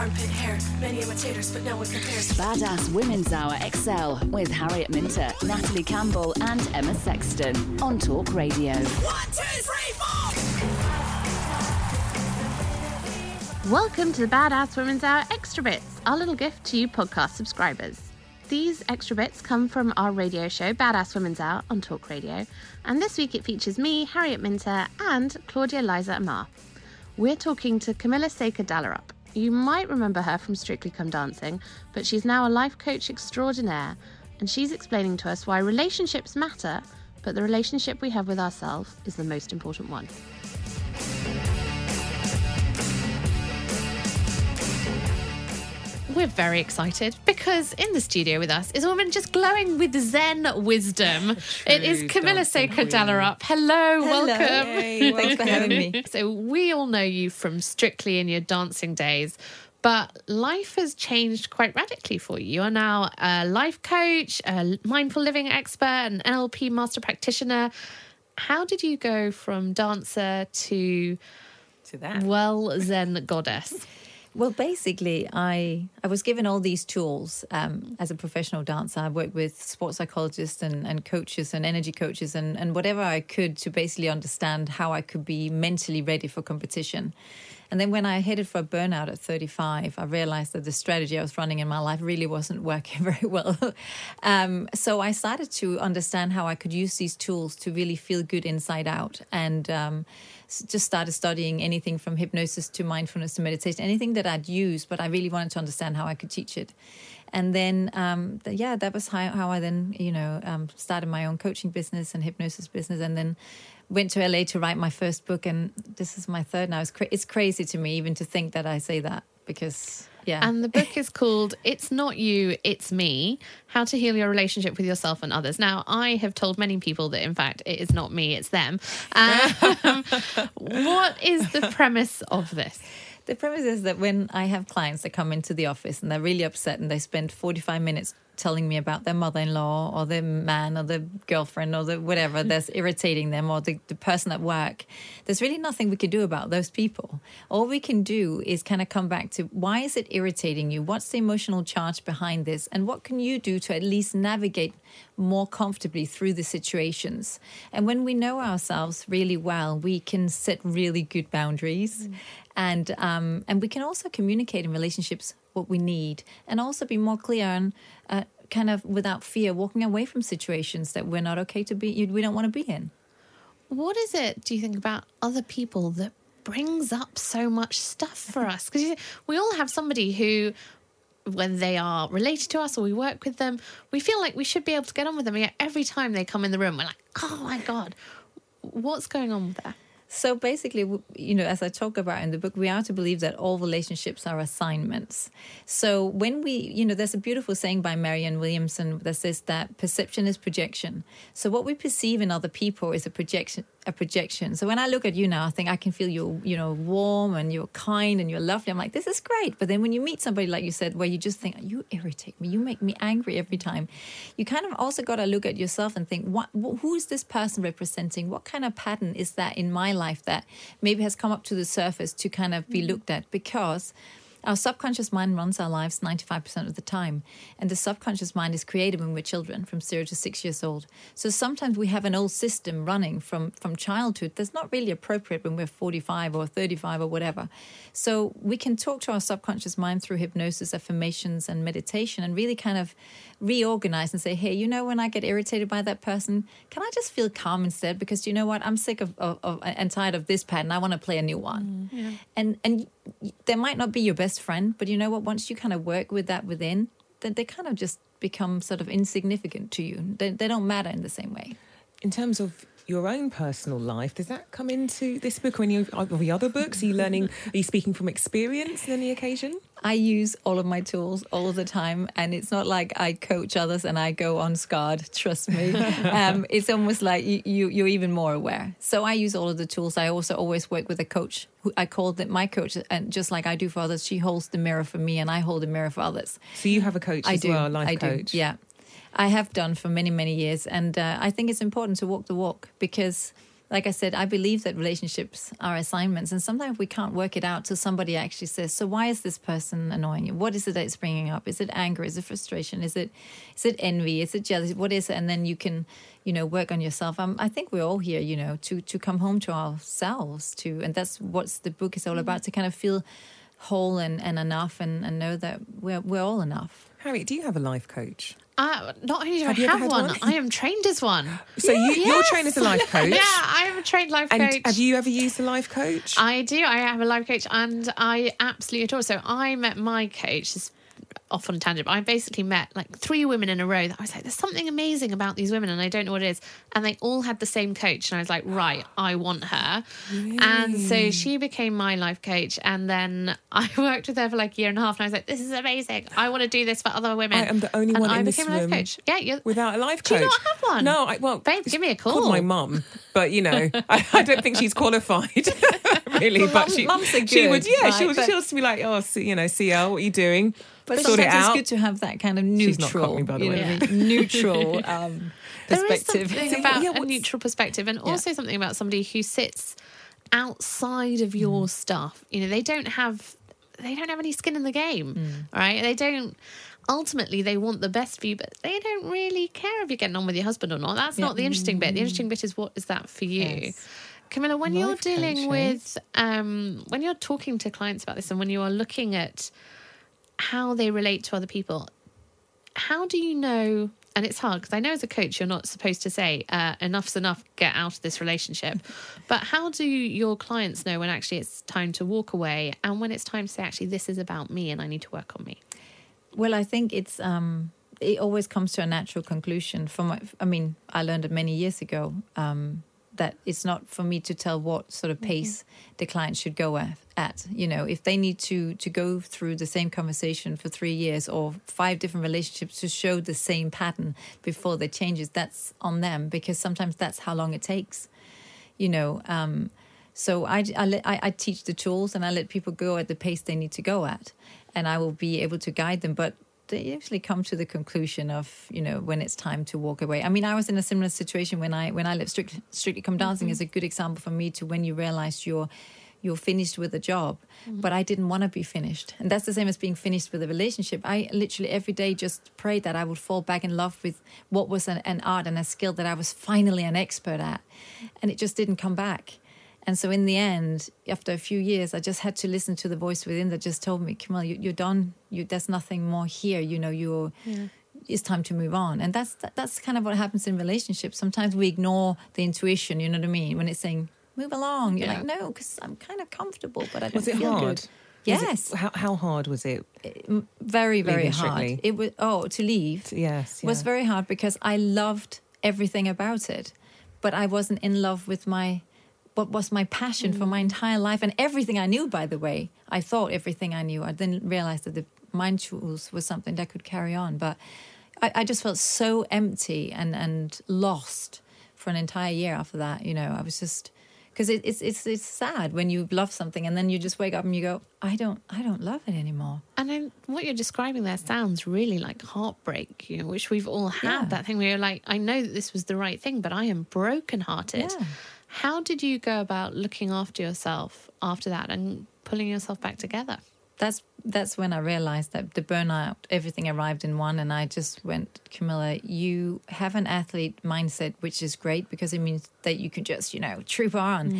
Armpit hair, many imitators, but no one compares. Badass Women's Hour XL with Harriet Minter, Natalie Campbell, and Emma Sexton on Talk Radio. One, two, three, four. Welcome to the Badass Women's Hour Extra Bits, our little gift to you podcast subscribers. These extra bits come from our radio show, Badass Women's Hour, on Talk Radio, and this week it features me, Harriet Minter, and Claudia Liza Armah. We're talking to Camilla Sacre-Dallerup. You might remember her from Strictly Come Dancing, but she's now a life coach extraordinaire, and she's explaining to us why relationships matter, but the relationship we have with ourselves is the most important one. We're very excited because in the studio with us is a woman just glowing with Zen wisdom. it is Camilla Sacre-Dallerup. Hello, welcome. Hey, thanks for having me. So, we all know you from Strictly in your dancing days, but life has changed quite radically for you. You are now a life coach, a mindful living expert, an NLP master practitioner. How did you go from dancer to, To that. well, Zen goddess? Well, basically, I I was given all these tools um, as a professional dancer. I worked with sports psychologists and, and coaches and energy coaches and, and whatever I could to basically understand how I could be mentally ready for competition. And then when I headed for a burnout at 35, I realized that the strategy I was running in my life really wasn't working very well. um, so I started to understand how I could use these tools to really feel good inside out. And um, just started studying anything from hypnosis to mindfulness to meditation, anything that I'd use, but I really wanted to understand how I could teach it. And then, um, yeah, that was how, how I then, you know, um, started my own coaching business and hypnosis business, and then went to LA to write my first book. And this is my third now. It's, cra- it's crazy to me even to think that I say that because, yeah. And the book is called It's Not You, It's Me How to Heal Your Relationship with Yourself and Others. Now, I have told many people that, in fact, it is not me, it's them. Um, what is the premise of this? The premise is that when I have clients that come into the office and they're really upset and they spend 45 minutes telling me about their mother in law or their man or their girlfriend or the whatever that's irritating them or the, the person at work, there's really nothing we can do about those people. All we can do is kind of come back to why is it irritating you? What's the emotional charge behind this? And what can you do to at least navigate more comfortably through the situations? And when we know ourselves really well, we can set really good boundaries and um, and we can also communicate in relationships what we need and also be more clear and uh, kind of without fear walking away from situations that we're not okay to be we don't want to be in What is it, do you think, about other people that brings up so much stuff for us? Because we all have somebody who, when they are related to us or we work with them, we feel like we should be able to get on with them. And yet every time they come in the room, we're like, oh my God, what's going on with that? So basically, you know, as I talk about in the book, we are to believe that all relationships are assignments. So when we, you know, there's a beautiful saying by Marianne Williamson that says that perception is projection. So what we perceive in other people is a projection. A projection. So when I look at you now, I think I can feel you're, you know, warm and you're kind and you're lovely. I'm like, this is great. But then when you meet somebody like you said, where you just think you irritate me, you make me angry every time, you kind of also got to look at yourself and think, what, wh- who is this person representing? What kind of pattern is that in my life that maybe has come up to the surface to kind of be mm. looked at? Because Our subconscious mind runs our lives 95% of the time. And the subconscious mind is created when we're children, from zero to six years old. So sometimes we have an old system running from, from childhood that's not really appropriate when we're 45 or 35 or whatever. So we can talk to our subconscious mind through hypnosis, affirmations, and meditation and really kind of reorganize and say, hey, you know, when I get irritated by that person, can I just feel calm instead? Because you know what? I'm sick of, of, of and tired of this pattern. I want to play a new one. Mm, And and there might not be your best friend, but you know what? Once you kind of work with that within, then they kind of just become sort of insignificant to you. They, they don't matter in the same way. In terms of your own personal life, does that come into this book or any of of the other books? Are you learning? Are you speaking from experience on any occasion? I use all of my tools all the time, and it's not like I coach others and I go unscarred. Trust me, um, it's almost like you, you you're even more aware. So I use all of the tools. I also always work with a coach. Who I call it my coach, and just like I do for others, she holds the mirror for me, and I hold the mirror for others. So you have a coach I as do. well, a life I coach. do. Yeah, I have done for many many years, and uh, I think it's important to walk the walk because, like I said, I believe that relationships are assignments, and sometimes we can't work it out till somebody actually says, "So why is this person annoying you? What is it that it's bringing up? Is it anger? Is it frustration? Is it is it envy? Is it jealousy? What is it?" And then you can, you know, work on yourself. Um, I think we're all here, you know, to to come home to ourselves, to, and that's what the book is all about, to kind of feel whole and, and enough, and, and know that we're we're all enough. Harriet, do you have a life coach? Uh, not only do Have I have one, one? I am trained as one. So you, you're Yes. trained as a life coach. Yeah, I am a trained life And coach. have you ever used a life coach? I do. I have a life coach, and I absolutely adore. So I met my coach. This off on a tangent. But I basically met like three women in a row that I was like, "There's something amazing about these women," and I don't know what it is. And they all had the same coach, and I was like, "Right, I want her." And so she became my life coach, and then I worked with her for like a year and a half, and I was like, "This is amazing. I want to do this for other women." I am the only and one I in this became a life coach. Yeah, you're, without a life Do coach. you do not have one? No, I, well, Babe, give me a called call. my mum, but you know, I, I don't think she's qualified, really. Well, but mum- she, mums she would, yeah, right, she would, but- she'll just be like, oh, see, you know, CL, what are you doing? But sort it out. it's good to have that kind of neutral, not by the you know way. what I mean? neutral um, There is perspective. something about Yeah, a neutral perspective, and also something about somebody who sits outside of your Mm. stuff. You know, they don't have they don't have any skin in the game, Mm. right? They don't. Ultimately, they want the best for you, but they don't really care if you're getting on with your husband or not. That's not the interesting bit. The interesting bit is what is that for you. Yes. Camilla, when you're dealing coaching. with, um, when you're talking to clients about this, and when you are looking at how they relate to other people, how do you know and it's hard because i know as a coach you're not supposed to say uh, enough's enough get out of this relationship but how do your clients know when actually it's time to walk away and when it's time to say actually this is about me and i need to work on me Well, I think it's um, it always comes to a natural conclusion. From I mean, I learned it many years ago um, that it's not for me to tell what sort of pace the client should go at, at. You know, if they need to to go through the same conversation for three years or five different relationships to show the same pattern before they changes, that's on them because sometimes that's how long it takes. You know. Um, so I, I, let, I, I teach the tools and I let people go at the pace they need to go at, and I will be able to guide them. But they usually come to the conclusion of you know when it's time to walk away. I mean, I was in a similar situation when I when I left Strictly, Strictly Come Dancing mm-hmm. is a good example for me to when you realize you're you're finished with a job, mm-hmm. but I didn't want to be finished, and that's the same as being finished with a relationship. I literally every day just prayed that I would fall back in love with what was an, an art and a skill that I was finally an expert at, and it just didn't come back. And so, in the end, after a few years, I just had to listen to the voice within that just told me, "Kamal, you, you're done. You, there's nothing more here. You know, you're. It's time to move on." And that's that, that's kind of what happens in relationships. Sometimes we ignore the intuition. You know what I mean? When it's saying, "Move along," you're like, "No, because I'm kind of comfortable, but I don't Was it feel hard? good." Was it- Yes, how, how hard was it? very very hard. It was oh to leave Yes. was very hard because I loved everything about it, but I wasn't in love with my what was my passion for my mm. entire life and everything I knew. By the way, I thought everything I knew. I then realized that the mind tools was something that could carry on, but I, I just felt so empty and and lost for an entire year after that. You know, I was just because it, it's it's it's sad when you love something and then you just wake up and you go, I don't I don't love it anymore. and then what you're describing there sounds really like heartbreak you know which we've all had Yeah. that thing where you're like i know that this was the right thing but i am brokenhearted Yeah. How did you go about looking after yourself after that and pulling yourself back together that's that's when I realized that the burnout, everything arrived in one, and I just went, Camilla, you have an athlete mindset, which is great because it means that you can just, you know, troop on.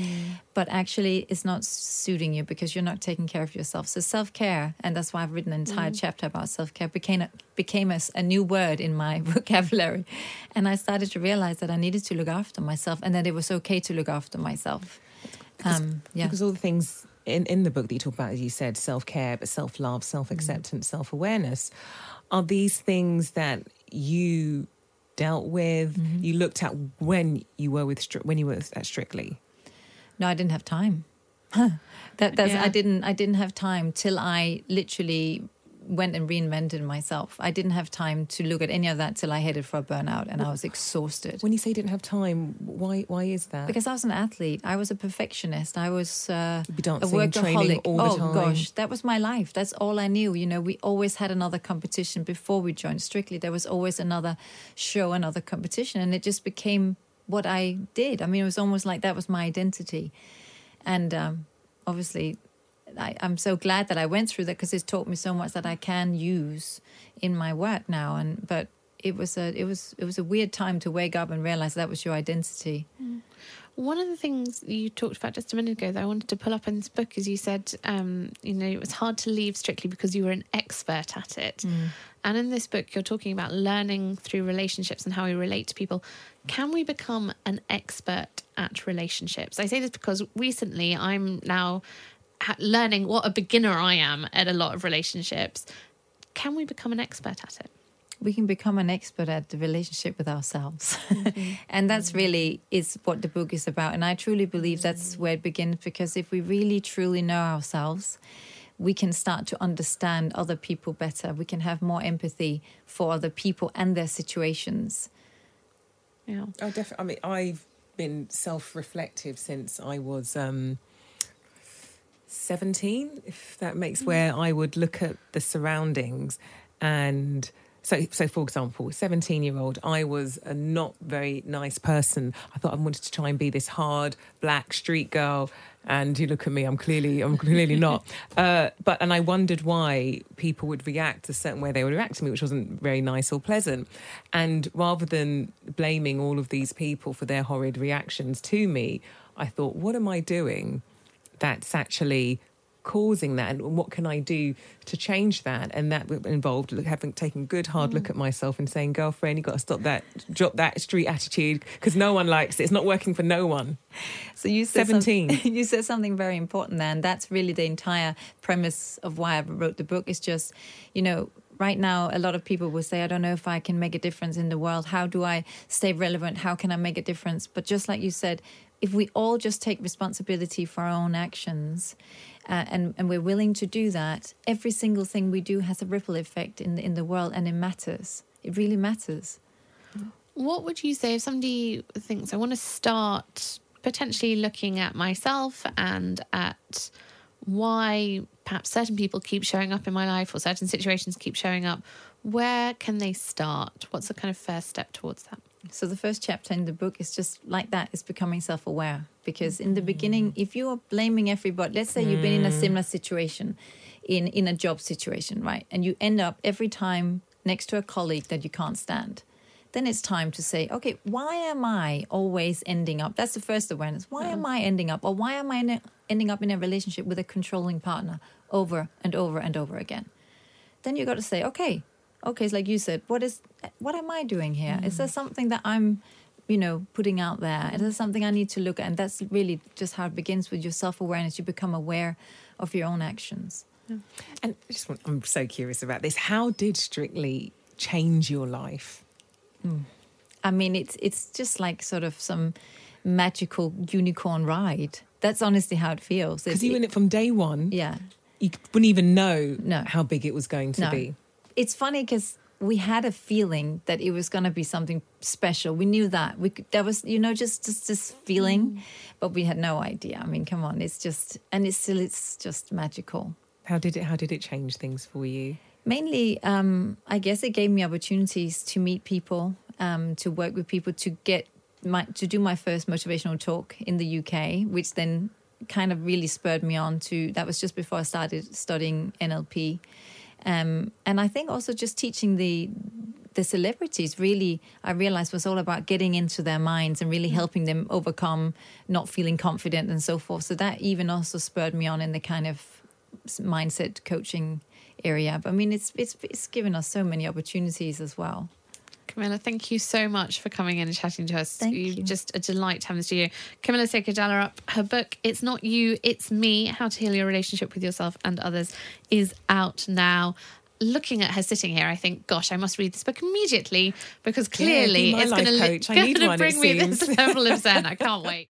But actually, it's not suiting you because you're not taking care of yourself. So self care, and that's why I've written an entire chapter about self care, became a, became a, a new word in my vocabulary, and I started to realize that I needed to look after myself, and that it was okay to look after myself. Um, yeah. Because all the things in, in the book that you talk about, as you said, self care, but self love, self acceptance, mm. self awareness, are these things that you dealt with, mm-hmm. you looked at when you were with when you were at Strictly. No, I didn't have time. that that's Yeah. I didn't I didn't have time till I literally went and reinvented myself. I didn't have time to look at any of that till I headed for a burnout and I was exhausted. When you say you didn't have time, why why is that? Because I was an athlete, I was a perfectionist. I was uh, a dancing, training workaholic. all the oh gosh, that was my life. That's all I knew. You know, we always had another competition before we joined Strictly. There was always another show, another competition, and it just became what I did. I mean, it was almost like that was my identity, and um, obviously. I, I'm so glad that I went through that because it's taught me so much that I can use in my work now. And but it was a it was it was a weird time to wake up and realize that was your identity. One of the things you talked about just a minute ago that I wanted to pull up in this book is you said, um, you know, it was hard to leave strictly because you were an expert at it. And in this book, you're talking about learning through relationships and how we relate to people. Can we become an expert at relationships? I say this because recently I'm now learning what a beginner I am at a lot of relationships. Can we become an expert at it? we can become an expert at the relationship with ourselves and that's really is what the book is about and i truly believe that's where it begins because if we really truly know ourselves we can start to understand other people better we can have more empathy for other people and their situations Yeah. Oh, definitely. I mean, I've been self-reflective since I was um, seventeen. If that makes where I would look at the surroundings, and so, so for example, seventeen-year-old, I was a not very nice person. I thought I wanted to try and be this hard black street girl. And you look at me, I'm clearly, I'm clearly not. Uh, but and I wondered why people would react a certain way they would react to me, which wasn't very nice or pleasant. And rather than blaming all of these people for their horrid reactions to me, I thought, what am I doing that's actually causing that and what can I do to change that and that involved having taken a good hard look mm. at myself and saying girlfriend you got to stop that drop that street attitude because no one likes it it's not working for no one So you said some- 17. you said something very important there, and that's really the entire premise of why I wrote the book. Is just, you know, right now a lot of people will say, "I don't know if I can make a difference in the world. How do I stay relevant? How can I make a difference?" But just like you said, if we all just take responsibility for our own actions. Uh, and and we're willing to do that. Every single thing we do has a ripple effect in the, in the world, and it matters. It really matters. What would you say if somebody thinks I want to start potentially looking at myself and at why perhaps certain people keep showing up in my life or certain situations keep showing up? Where can they start? What's the kind of first step towards that? So the first chapter in the book is just like that. It's becoming self-aware. Because in the beginning, mm. if you are blaming everybody, let's say you've been in a mm. similar situation, in in a job situation, right, and you end up every time next to a colleague that you can't stand, then it's time to say, okay, why am I always ending up? That's the first awareness. Why am I ending up, or why am I ending up in a relationship with a controlling partner over and over and over again? then you got to say, okay, okay, it's like you said, what is, what am I doing here? Is there mm. something that I'm, you know, putting out there? Is there something I need to look at? And that's really just how it begins with your self awareness. You become aware of your own actions. and I just want, I'm so curious about this how did Strictly change your life hmm. I mean, it's it's just like sort of some magical unicorn ride. That's honestly how it feels. because you were in it from day one yeah. you wouldn't even know No. how big it was going to No. be It's funny because we had a feeling that it was going to be something special. We knew that. We could, that was, you know, just just this feeling, but we had no idea. I mean, come on, it's just, and it's still, it's just magical. how did it how did it change things for you Mainly, um, I guess it gave me opportunities to meet people, um, to work with people, to get my to do my first motivational talk in the UK, which then kind of really spurred me on to. That was just before I started studying NLP, um, and I think also just teaching the the celebrities really I realized was all about getting into their minds and really helping them overcome not feeling confident and so forth. So that even also spurred me on in the kind of mindset coaching area. But I mean, it's it's it's given us so many opportunities as well. Camilla, thank you so much for coming in and chatting to us. Thank you. just a delight to have in the studio. Camilla Sacre-Dallerup. Her book, It's Not You, It's Me How to Heal Your Relationship with Yourself and Others, is out now. Looking at her sitting here, I think, gosh, I must read this book immediately because Yeah, clearly be it's going coach. I need to bring me this level of zen. I can't wait.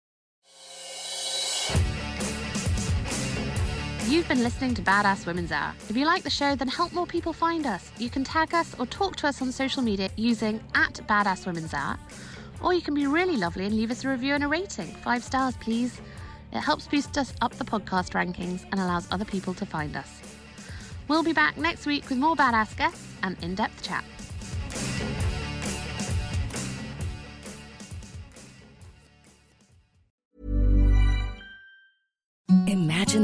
You've been listening to Badass Women's Hour. If you like the show, then help more people find us. You can tag us or talk to us on social media using at Badass Women's Hour. Or you can be really lovely and leave us a review and a rating. Five stars, please. It helps boost us up the podcast rankings and allows other people to find us. We'll be back next week with more badass guests and in depth chat.